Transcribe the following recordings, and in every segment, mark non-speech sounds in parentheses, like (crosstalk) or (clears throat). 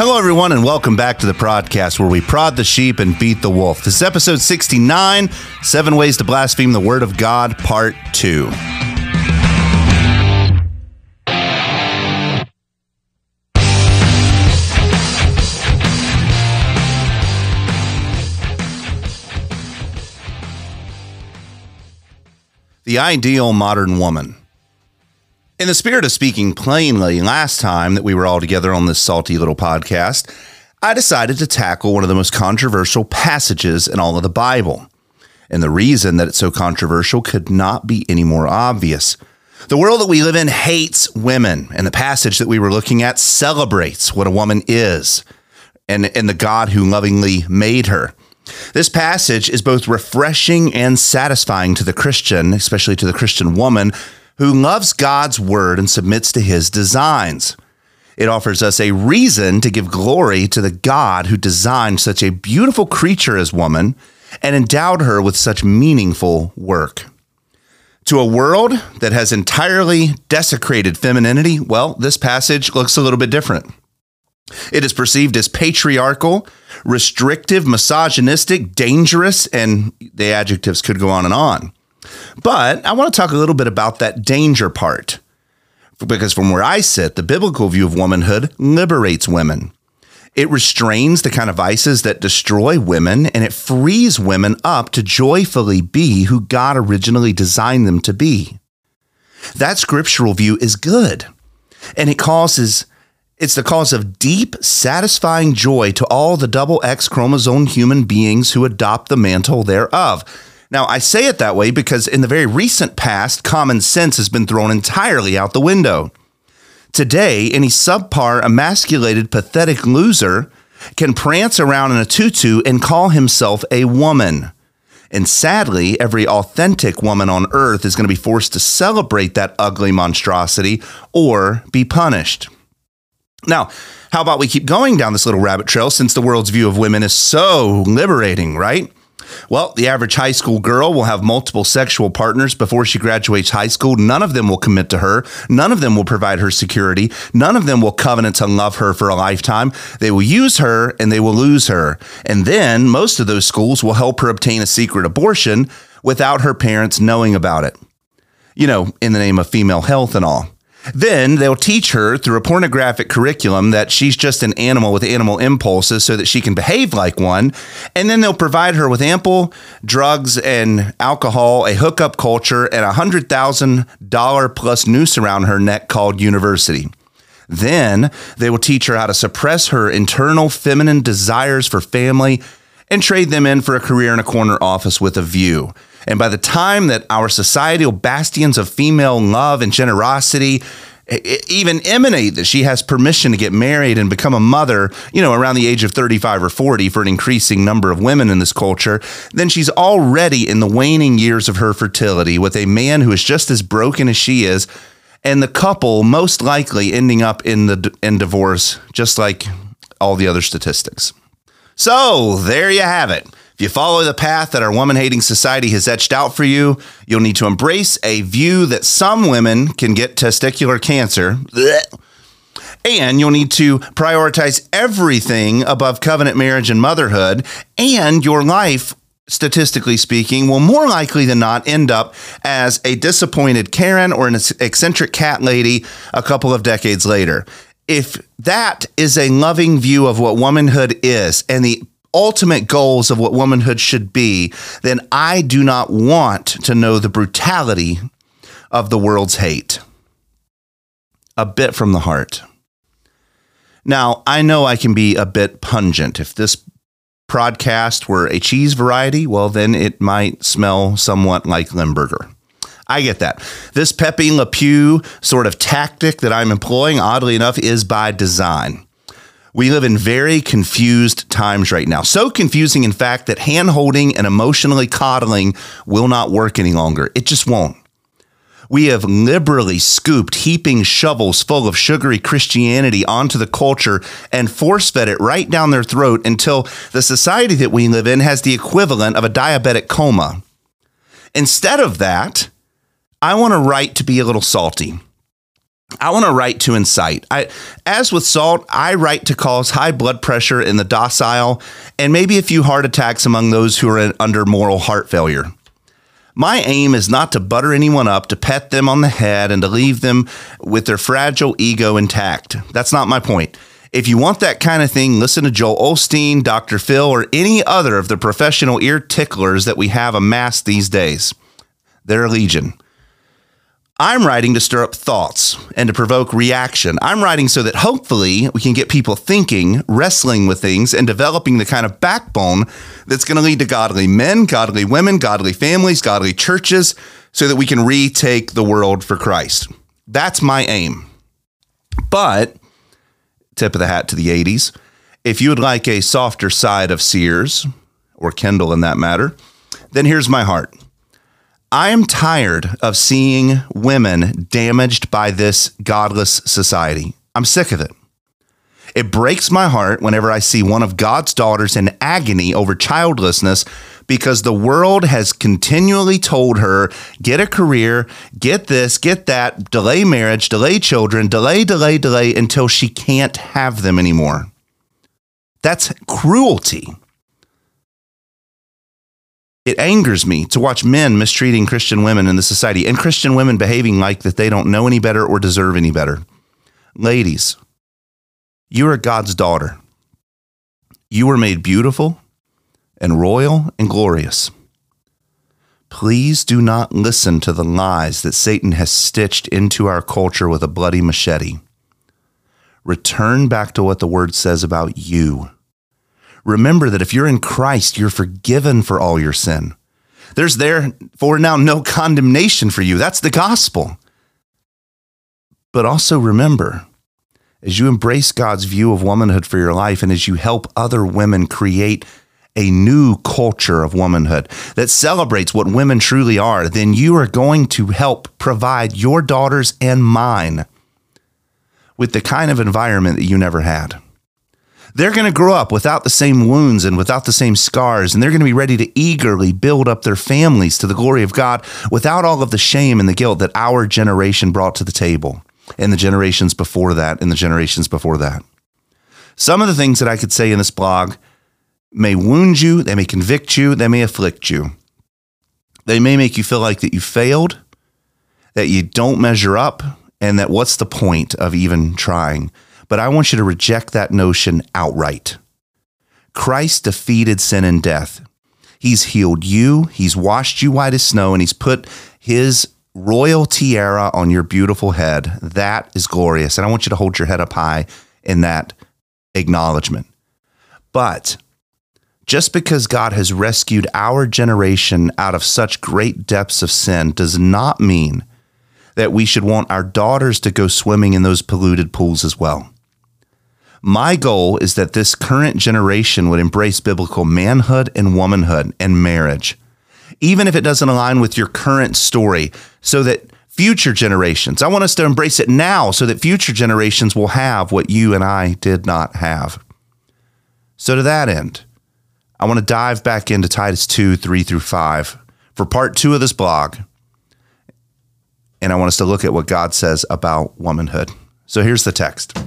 Hello, everyone, and welcome back to the podcast where we prod the sheep and beat the wolf. This is episode 69 Seven Ways to Blaspheme the Word of God, Part 2. The ideal modern woman. In the spirit of speaking plainly, last time that we were all together on this salty little podcast, I decided to tackle one of the most controversial passages in all of the Bible. And the reason that it's so controversial could not be any more obvious. The world that we live in hates women, and the passage that we were looking at celebrates what a woman is and, and the God who lovingly made her. This passage is both refreshing and satisfying to the Christian, especially to the Christian woman who loves God's word and submits to his designs. It offers us a reason to give glory to the God who designed such a beautiful creature as woman and endowed her with such meaningful work. To a world that has entirely desecrated femininity, well, this passage looks a little bit different. It is perceived as patriarchal, restrictive, misogynistic, dangerous, and the adjectives could go on and on. But I want to talk a little bit about that danger part. Because from where I sit, the biblical view of womanhood liberates women. It restrains the kind of vices that destroy women and it frees women up to joyfully be who God originally designed them to be. That scriptural view is good. And it causes it's the cause of deep, satisfying joy to all the double X chromosome human beings who adopt the mantle thereof. Now, I say it that way because in the very recent past, common sense has been thrown entirely out the window. Today, any subpar, emasculated, pathetic loser can prance around in a tutu and call himself a woman. And sadly, every authentic woman on earth is going to be forced to celebrate that ugly monstrosity or be punished. Now, how about we keep going down this little rabbit trail since the world's view of women is so liberating, right? Well, the average high school girl will have multiple sexual partners before she graduates high school. None of them will commit to her. None of them will provide her security. None of them will covenant to love her for a lifetime. They will use her and they will lose her. And then most of those schools will help her obtain a secret abortion without her parents knowing about it. You know, in the name of female health and all. Then they'll teach her through a pornographic curriculum that she's just an animal with animal impulses so that she can behave like one. And then they'll provide her with ample drugs and alcohol, a hookup culture, and a $100,000 plus noose around her neck called university. Then they will teach her how to suppress her internal feminine desires for family and trade them in for a career in a corner office with a view. And by the time that our societal bastions of female love and generosity even emanate that she has permission to get married and become a mother, you know, around the age of 35 or 40 for an increasing number of women in this culture, then she's already in the waning years of her fertility with a man who is just as broken as she is, and the couple most likely ending up in the in divorce, just like all the other statistics. So there you have it. If you follow the path that our woman hating society has etched out for you, you'll need to embrace a view that some women can get testicular cancer. And you'll need to prioritize everything above covenant marriage and motherhood. And your life, statistically speaking, will more likely than not end up as a disappointed Karen or an eccentric cat lady a couple of decades later. If that is a loving view of what womanhood is and the ultimate goals of what womanhood should be, then I do not want to know the brutality of the world's hate. A bit from the heart. Now, I know I can be a bit pungent. If this podcast were a cheese variety, well, then it might smell somewhat like Limburger. I get that. This Pepe Le Pew sort of tactic that I'm employing, oddly enough, is by design. We live in very confused times right now. So confusing, in fact, that hand holding and emotionally coddling will not work any longer. It just won't. We have liberally scooped heaping shovels full of sugary Christianity onto the culture and force fed it right down their throat until the society that we live in has the equivalent of a diabetic coma. Instead of that, I want to write to be a little salty. I want to write to incite. I, as with salt, I write to cause high blood pressure in the docile and maybe a few heart attacks among those who are under moral heart failure. My aim is not to butter anyone up, to pet them on the head, and to leave them with their fragile ego intact. That's not my point. If you want that kind of thing, listen to Joel Osteen, Dr. Phil, or any other of the professional ear ticklers that we have amassed these days. They're a legion. I'm writing to stir up thoughts and to provoke reaction. I'm writing so that hopefully we can get people thinking, wrestling with things, and developing the kind of backbone that's going to lead to godly men, godly women, godly families, godly churches, so that we can retake the world for Christ. That's my aim. But, tip of the hat to the 80s, if you would like a softer side of Sears, or Kendall in that matter, then here's my heart. I am tired of seeing women damaged by this godless society. I'm sick of it. It breaks my heart whenever I see one of God's daughters in agony over childlessness because the world has continually told her get a career, get this, get that, delay marriage, delay children, delay, delay, delay until she can't have them anymore. That's cruelty. It angers me to watch men mistreating Christian women in the society and Christian women behaving like that they don't know any better or deserve any better. Ladies, you are God's daughter. You were made beautiful and royal and glorious. Please do not listen to the lies that Satan has stitched into our culture with a bloody machete. Return back to what the word says about you remember that if you're in Christ, you're forgiven for all your sin. There's therefore now no condemnation for you. That's the gospel. But also remember, as you embrace God's view of womanhood for your life and as you help other women create a new culture of womanhood that celebrates what women truly are, then you are going to help provide your daughters and mine with the kind of environment that you never had they're going to grow up without the same wounds and without the same scars, and they're going to be ready to eagerly build up their families to the glory of God without all of the shame and the guilt that our generation brought to the table, and the generations before that, and the generations before that. Some of the things that I could say in this blog may wound you, they may convict you, they may afflict you. They may make you feel like that you failed, that you don't measure up, and that what's the point of even trying? But I want you to reject that notion outright. Christ defeated sin and death. He's healed you, He's washed you white as snow, and He's put His royal tiara on your beautiful head. That is glorious. And I want you to hold your head up high in that acknowledgement. But just because God has rescued our generation out of such great depths of sin does not mean that we should want our daughters to go swimming in those polluted pools as well. My goal is that this current generation would embrace biblical manhood and womanhood and marriage, even if it doesn't align with your current story, so that future generations, I want us to embrace it now so that future generations will have what you and I did not have. So, to that end, I want to dive back into Titus 2 3 through 5 for part two of this blog. And I want us to look at what God says about womanhood. So, here's the text.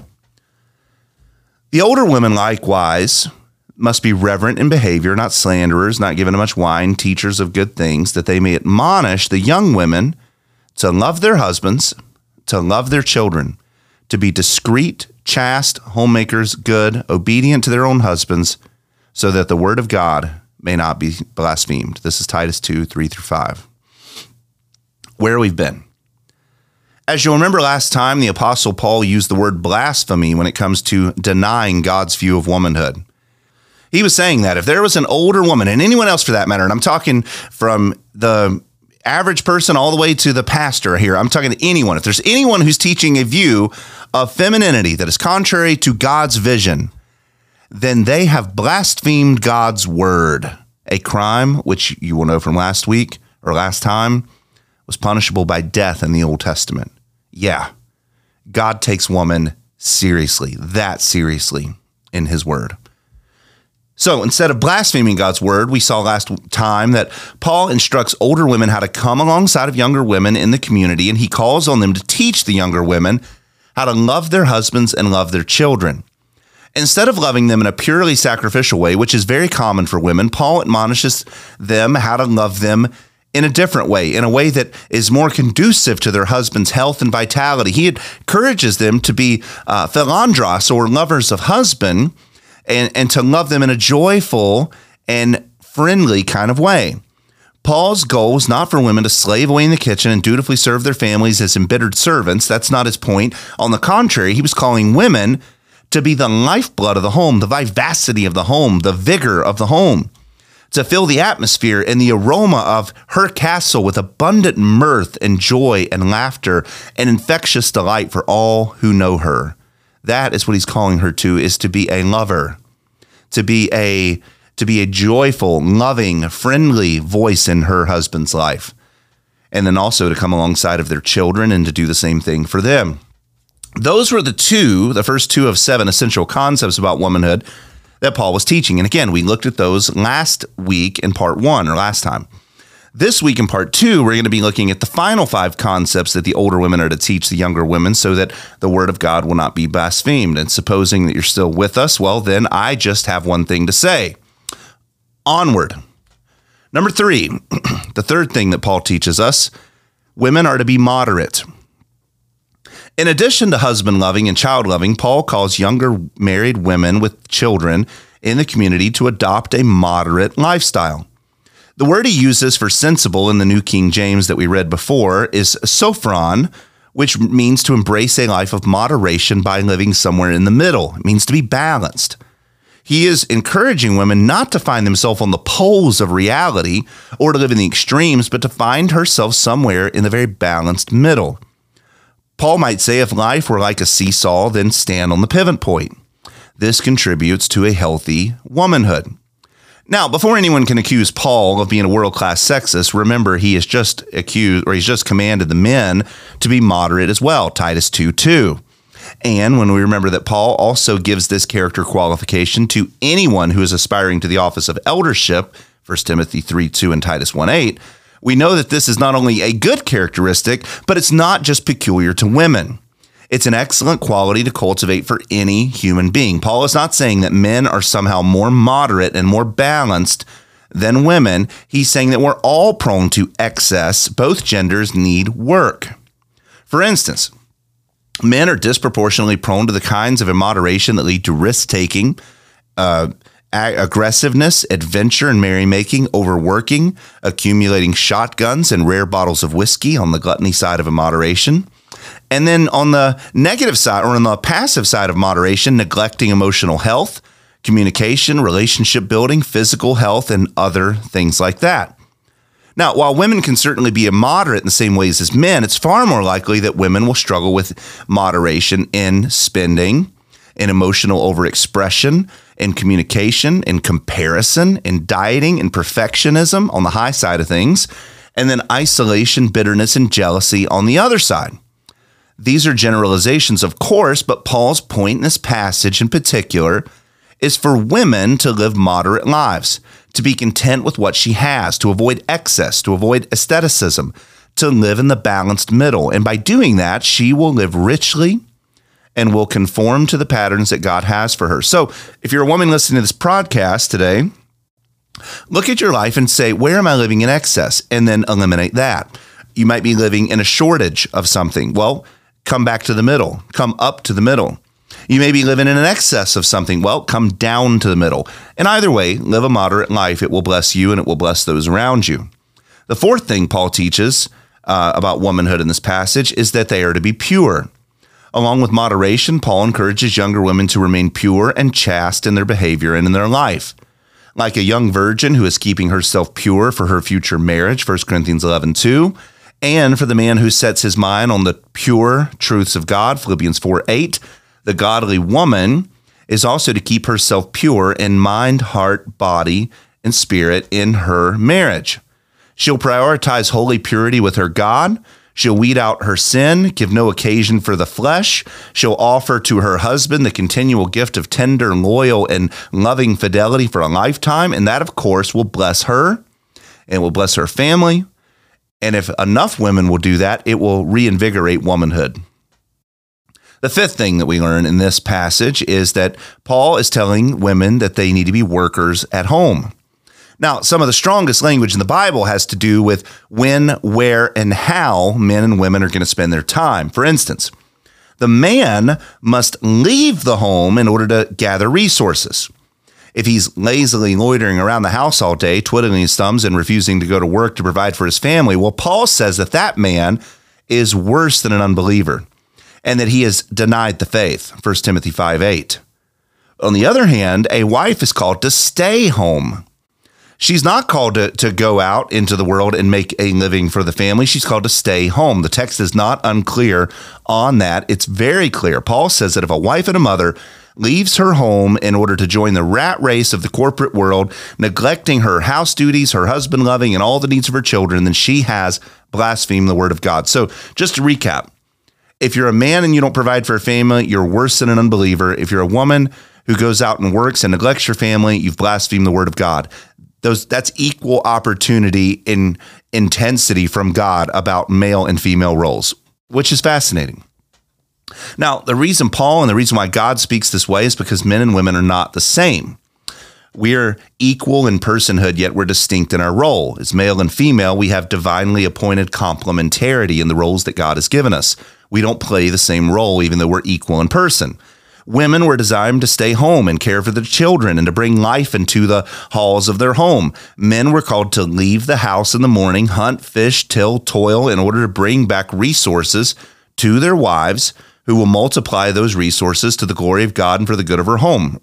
The older women likewise must be reverent in behavior, not slanderers, not given to much wine, teachers of good things, that they may admonish the young women to love their husbands, to love their children, to be discreet, chaste, homemakers, good, obedient to their own husbands, so that the word of God may not be blasphemed. This is Titus 2 3 through 5. Where we've been. As you'll remember last time, the Apostle Paul used the word blasphemy when it comes to denying God's view of womanhood. He was saying that if there was an older woman, and anyone else for that matter, and I'm talking from the average person all the way to the pastor here, I'm talking to anyone. If there's anyone who's teaching a view of femininity that is contrary to God's vision, then they have blasphemed God's word, a crime which you will know from last week or last time was punishable by death in the Old Testament yeah, God takes woman seriously, that seriously in his word. So instead of blaspheming God's word, we saw last time that Paul instructs older women how to come alongside of younger women in the community, and he calls on them to teach the younger women how to love their husbands and love their children. Instead of loving them in a purely sacrificial way, which is very common for women, Paul admonishes them how to love them in a different way, in a way that is more conducive to their husband's health and vitality. He encourages them to be uh, philandros or lovers of husband and, and to love them in a joyful and friendly kind of way. Paul's goal was not for women to slave away in the kitchen and dutifully serve their families as embittered servants. That's not his point. On the contrary, he was calling women to be the lifeblood of the home, the vivacity of the home, the vigor of the home to fill the atmosphere and the aroma of her castle with abundant mirth and joy and laughter and infectious delight for all who know her. That is what he's calling her to is to be a lover, to be a to be a joyful, loving, friendly voice in her husband's life. And then also to come alongside of their children and to do the same thing for them. Those were the two, the first two of seven essential concepts about womanhood that Paul was teaching. And again, we looked at those last week in part one or last time. This week in part two, we're going to be looking at the final five concepts that the older women are to teach the younger women so that the word of God will not be blasphemed. And supposing that you're still with us, well, then I just have one thing to say onward. Number three, (clears throat) the third thing that Paul teaches us women are to be moderate. In addition to husband loving and child loving, Paul calls younger married women with children in the community to adopt a moderate lifestyle. The word he uses for sensible in the New King James that we read before is sophron, which means to embrace a life of moderation by living somewhere in the middle. It means to be balanced. He is encouraging women not to find themselves on the poles of reality or to live in the extremes, but to find herself somewhere in the very balanced middle. Paul might say if life were like a seesaw, then stand on the pivot point. This contributes to a healthy womanhood. Now, before anyone can accuse Paul of being a world class sexist, remember he has just accused or he's just commanded the men to be moderate as well, Titus 2 2. And when we remember that Paul also gives this character qualification to anyone who is aspiring to the office of eldership, 1 Timothy 3 2 and Titus 1 8, we know that this is not only a good characteristic, but it's not just peculiar to women. It's an excellent quality to cultivate for any human being. Paul is not saying that men are somehow more moderate and more balanced than women. He's saying that we're all prone to excess. Both genders need work. For instance, men are disproportionately prone to the kinds of immoderation that lead to risk taking, uh, aggressiveness, adventure and merrymaking, overworking, accumulating shotguns and rare bottles of whiskey on the gluttony side of moderation. And then on the negative side or on the passive side of moderation, neglecting emotional health, communication, relationship building, physical health, and other things like that. Now, while women can certainly be immoderate in the same ways as men, it's far more likely that women will struggle with moderation in spending, in emotional overexpression, in communication, in comparison, in dieting, in perfectionism on the high side of things, and then isolation, bitterness, and jealousy on the other side. These are generalizations, of course, but Paul's point in this passage in particular is for women to live moderate lives, to be content with what she has, to avoid excess, to avoid asceticism, to live in the balanced middle. And by doing that, she will live richly and will conform to the patterns that God has for her. So, if you're a woman listening to this podcast today, look at your life and say, where am I living in excess? And then eliminate that. You might be living in a shortage of something. Well, come back to the middle, come up to the middle. You may be living in an excess of something. Well, come down to the middle. And either way, live a moderate life. It will bless you and it will bless those around you. The fourth thing Paul teaches uh, about womanhood in this passage is that they are to be pure. Along with moderation, Paul encourages younger women to remain pure and chaste in their behavior and in their life. Like a young virgin who is keeping herself pure for her future marriage, 1 Corinthians 11 2, and for the man who sets his mind on the pure truths of God, Philippians 4 8, the godly woman is also to keep herself pure in mind, heart, body, and spirit in her marriage. She'll prioritize holy purity with her God She'll weed out her sin, give no occasion for the flesh. She'll offer to her husband the continual gift of tender, loyal, and loving fidelity for a lifetime. And that, of course, will bless her and will bless her family. And if enough women will do that, it will reinvigorate womanhood. The fifth thing that we learn in this passage is that Paul is telling women that they need to be workers at home. Now, some of the strongest language in the Bible has to do with when, where, and how men and women are going to spend their time. For instance, the man must leave the home in order to gather resources. If he's lazily loitering around the house all day, twiddling his thumbs and refusing to go to work to provide for his family, well, Paul says that that man is worse than an unbeliever and that he has denied the faith. 1 Timothy 5 8. On the other hand, a wife is called to stay home. She's not called to, to go out into the world and make a living for the family. She's called to stay home. The text is not unclear on that. It's very clear. Paul says that if a wife and a mother leaves her home in order to join the rat race of the corporate world, neglecting her house duties, her husband loving, and all the needs of her children, then she has blasphemed the word of God. So, just to recap, if you're a man and you don't provide for a family, you're worse than an unbeliever. If you're a woman who goes out and works and neglects your family, you've blasphemed the word of God. Those that's equal opportunity in intensity from God about male and female roles, which is fascinating. Now, the reason Paul and the reason why God speaks this way is because men and women are not the same. We're equal in personhood, yet we're distinct in our role. As male and female, we have divinely appointed complementarity in the roles that God has given us. We don't play the same role, even though we're equal in person. Women were designed to stay home and care for their children and to bring life into the halls of their home. Men were called to leave the house in the morning, hunt, fish, till, toil in order to bring back resources to their wives who will multiply those resources to the glory of God and for the good of her home.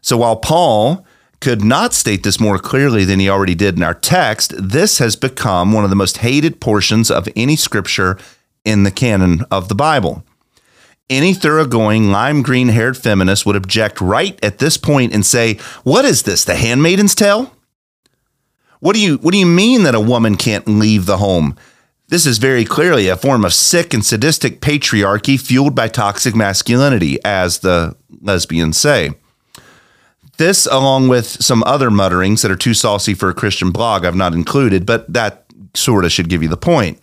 So while Paul could not state this more clearly than he already did in our text, this has become one of the most hated portions of any scripture in the canon of the Bible. Any thoroughgoing lime green haired feminist would object right at this point and say, What is this, the handmaiden's tale? What do you what do you mean that a woman can't leave the home? This is very clearly a form of sick and sadistic patriarchy fueled by toxic masculinity, as the lesbians say. This, along with some other mutterings that are too saucy for a Christian blog, I've not included, but that sort of should give you the point.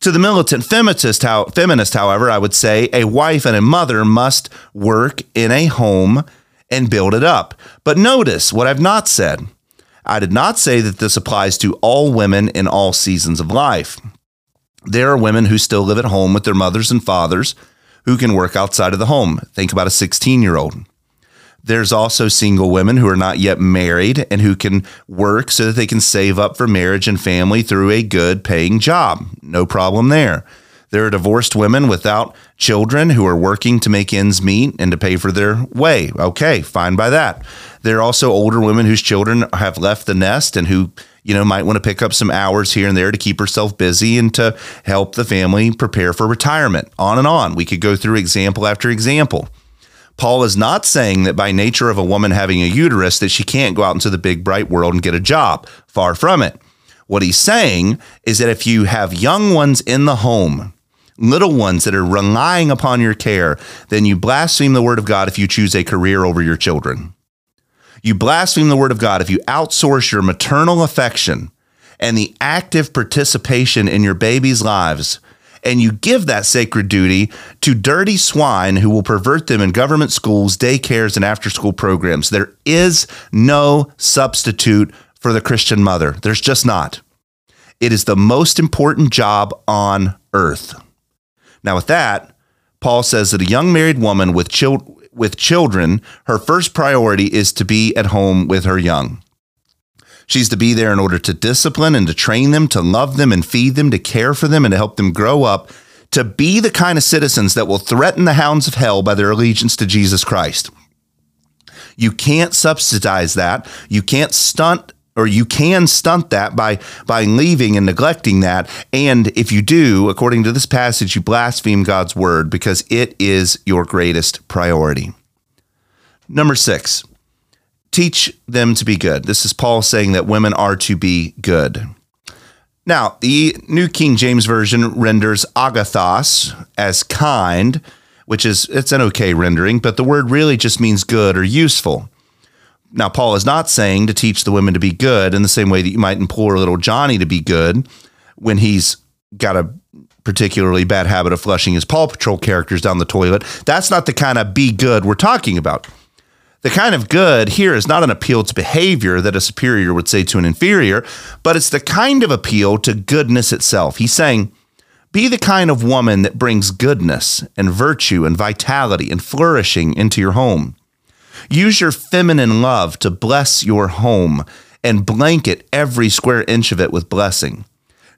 To the militant feminist, how, feminist, however, I would say a wife and a mother must work in a home and build it up. But notice what I've not said. I did not say that this applies to all women in all seasons of life. There are women who still live at home with their mothers and fathers who can work outside of the home. Think about a 16 year old. There's also single women who are not yet married and who can work so that they can save up for marriage and family through a good paying job. No problem there. There are divorced women without children who are working to make ends meet and to pay for their way. Okay, fine by that. There are also older women whose children have left the nest and who, you know, might want to pick up some hours here and there to keep herself busy and to help the family prepare for retirement. On and on. We could go through example after example. Paul is not saying that by nature of a woman having a uterus that she can't go out into the big bright world and get a job. Far from it. What he's saying is that if you have young ones in the home, little ones that are relying upon your care, then you blaspheme the word of God if you choose a career over your children. You blaspheme the word of God if you outsource your maternal affection and the active participation in your baby's lives and you give that sacred duty to dirty swine who will pervert them in government schools, daycares, and after school programs. There is no substitute for the Christian mother. There's just not. It is the most important job on earth. Now, with that, Paul says that a young married woman with, chil- with children, her first priority is to be at home with her young. She's to be there in order to discipline and to train them, to love them and feed them, to care for them and to help them grow up, to be the kind of citizens that will threaten the hounds of hell by their allegiance to Jesus Christ. You can't subsidize that. You can't stunt or you can stunt that by by leaving and neglecting that and if you do according to this passage you blaspheme God's word because it is your greatest priority. Number 6 teach them to be good. This is Paul saying that women are to be good. Now, the New King James Version renders agathos as kind, which is it's an okay rendering, but the word really just means good or useful. Now, Paul is not saying to teach the women to be good in the same way that you might implore little Johnny to be good when he's got a particularly bad habit of flushing his Paw Patrol characters down the toilet. That's not the kind of be good we're talking about. The kind of good here is not an appeal to behavior that a superior would say to an inferior, but it's the kind of appeal to goodness itself. He's saying, be the kind of woman that brings goodness and virtue and vitality and flourishing into your home. Use your feminine love to bless your home and blanket every square inch of it with blessing.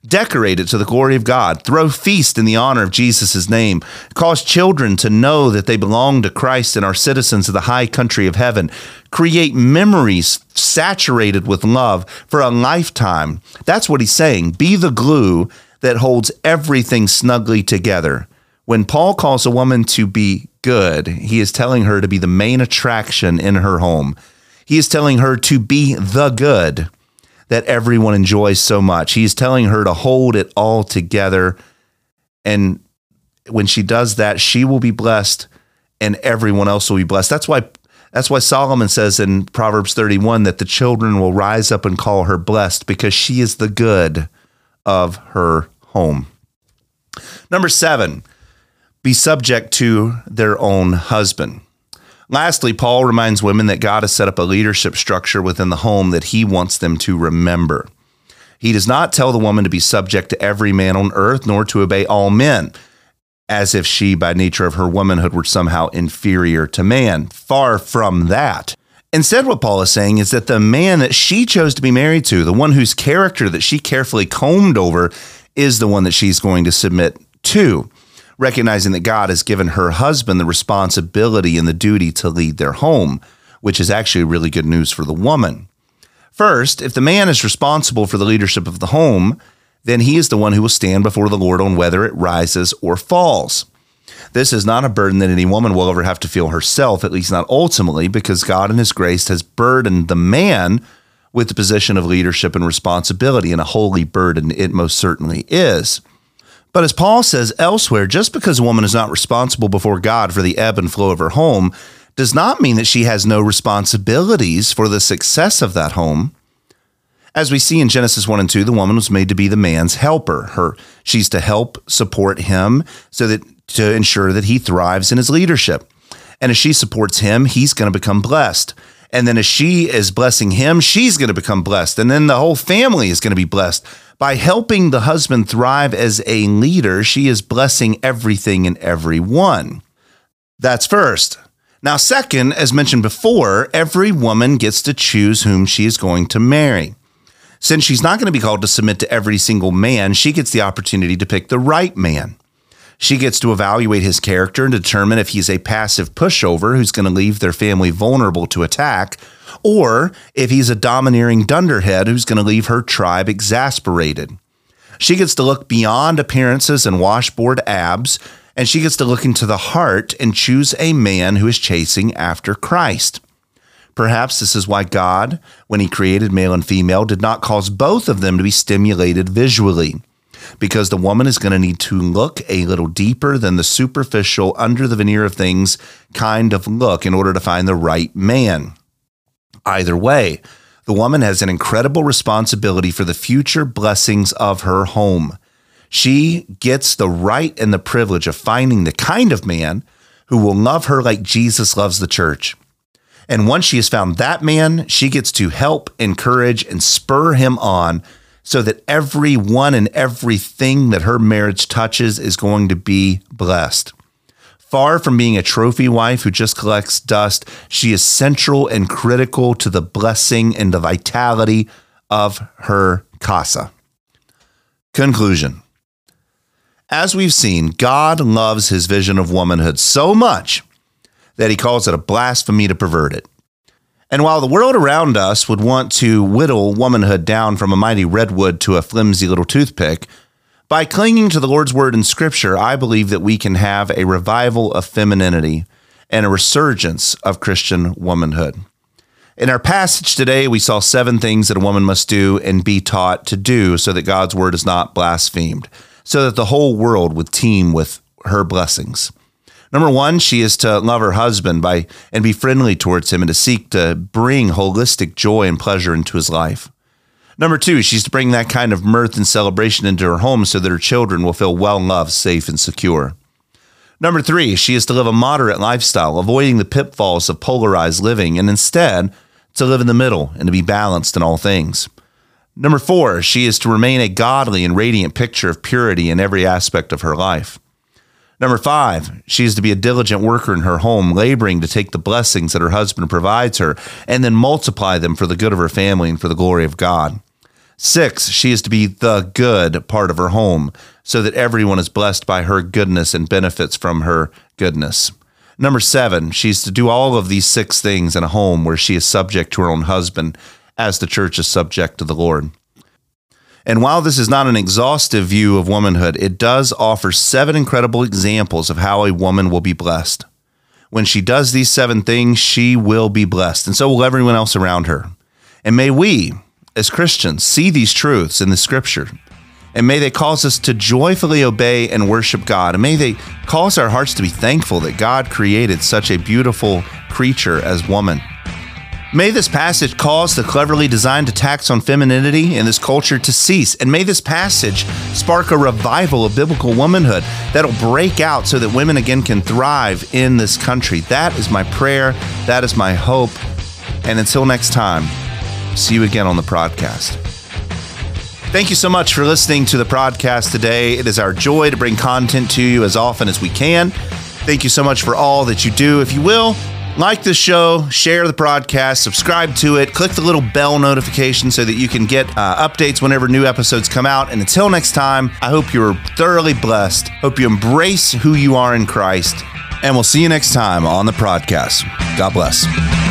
Decorate it to the glory of God. Throw feast in the honor of Jesus' name. Cause children to know that they belong to Christ and are citizens of the high country of heaven. Create memories saturated with love for a lifetime. That's what he's saying. Be the glue that holds everything snugly together. When Paul calls a woman to be good, he is telling her to be the main attraction in her home. He is telling her to be the good that everyone enjoys so much. He's telling her to hold it all together. And when she does that, she will be blessed and everyone else will be blessed. That's why that's why Solomon says in Proverbs 31 that the children will rise up and call her blessed because she is the good of her home. Number 7, be subject to their own husband. Lastly, Paul reminds women that God has set up a leadership structure within the home that he wants them to remember. He does not tell the woman to be subject to every man on earth, nor to obey all men, as if she, by nature of her womanhood, were somehow inferior to man. Far from that. Instead, what Paul is saying is that the man that she chose to be married to, the one whose character that she carefully combed over, is the one that she's going to submit to recognizing that God has given her husband the responsibility and the duty to lead their home, which is actually really good news for the woman. First, if the man is responsible for the leadership of the home, then he is the one who will stand before the Lord on whether it rises or falls. This is not a burden that any woman will ever have to feel herself, at least not ultimately, because God in His grace has burdened the man with the position of leadership and responsibility, and a holy burden it most certainly is. But as Paul says elsewhere, just because a woman is not responsible before God for the ebb and flow of her home does not mean that she has no responsibilities for the success of that home. As we see in Genesis 1 and 2, the woman was made to be the man's helper. Her she's to help support him so that to ensure that he thrives in his leadership. And as she supports him, he's going to become blessed. And then as she is blessing him, she's going to become blessed. And then the whole family is going to be blessed. By helping the husband thrive as a leader, she is blessing everything and everyone. That's first. Now, second, as mentioned before, every woman gets to choose whom she is going to marry. Since she's not going to be called to submit to every single man, she gets the opportunity to pick the right man. She gets to evaluate his character and determine if he's a passive pushover who's going to leave their family vulnerable to attack, or if he's a domineering dunderhead who's going to leave her tribe exasperated. She gets to look beyond appearances and washboard abs, and she gets to look into the heart and choose a man who is chasing after Christ. Perhaps this is why God, when he created male and female, did not cause both of them to be stimulated visually. Because the woman is going to need to look a little deeper than the superficial, under the veneer of things kind of look in order to find the right man. Either way, the woman has an incredible responsibility for the future blessings of her home. She gets the right and the privilege of finding the kind of man who will love her like Jesus loves the church. And once she has found that man, she gets to help, encourage, and spur him on so that everyone and everything that her marriage touches is going to be blessed. Far from being a trophy wife who just collects dust, she is central and critical to the blessing and the vitality of her casa. Conclusion As we've seen, God loves his vision of womanhood so much that he calls it a blasphemy to pervert it. And while the world around us would want to whittle womanhood down from a mighty redwood to a flimsy little toothpick, by clinging to the Lord's word in scripture, I believe that we can have a revival of femininity and a resurgence of Christian womanhood. In our passage today, we saw seven things that a woman must do and be taught to do so that God's word is not blasphemed, so that the whole world would teem with her blessings. Number one, she is to love her husband by and be friendly towards him and to seek to bring holistic joy and pleasure into his life. Number two, she's to bring that kind of mirth and celebration into her home so that her children will feel well loved, safe, and secure. Number three, she is to live a moderate lifestyle, avoiding the pitfalls of polarized living, and instead to live in the middle and to be balanced in all things. Number four, she is to remain a godly and radiant picture of purity in every aspect of her life. Number five, she is to be a diligent worker in her home, laboring to take the blessings that her husband provides her and then multiply them for the good of her family and for the glory of God. Six, she is to be the good part of her home so that everyone is blessed by her goodness and benefits from her goodness. Number seven, she's to do all of these six things in a home where she is subject to her own husband as the church is subject to the Lord. And while this is not an exhaustive view of womanhood, it does offer seven incredible examples of how a woman will be blessed. When she does these seven things, she will be blessed, and so will everyone else around her. And may we, as Christians see these truths in the scripture. And may they cause us to joyfully obey and worship God. And may they cause our hearts to be thankful that God created such a beautiful creature as woman. May this passage cause the cleverly designed attacks on femininity in this culture to cease. And may this passage spark a revival of biblical womanhood that'll break out so that women again can thrive in this country. That is my prayer. That is my hope. And until next time, See you again on the podcast. Thank you so much for listening to the podcast today. It is our joy to bring content to you as often as we can. Thank you so much for all that you do. If you will, like the show, share the podcast, subscribe to it, click the little bell notification so that you can get uh, updates whenever new episodes come out. And until next time, I hope you're thoroughly blessed. Hope you embrace who you are in Christ. And we'll see you next time on the podcast. God bless.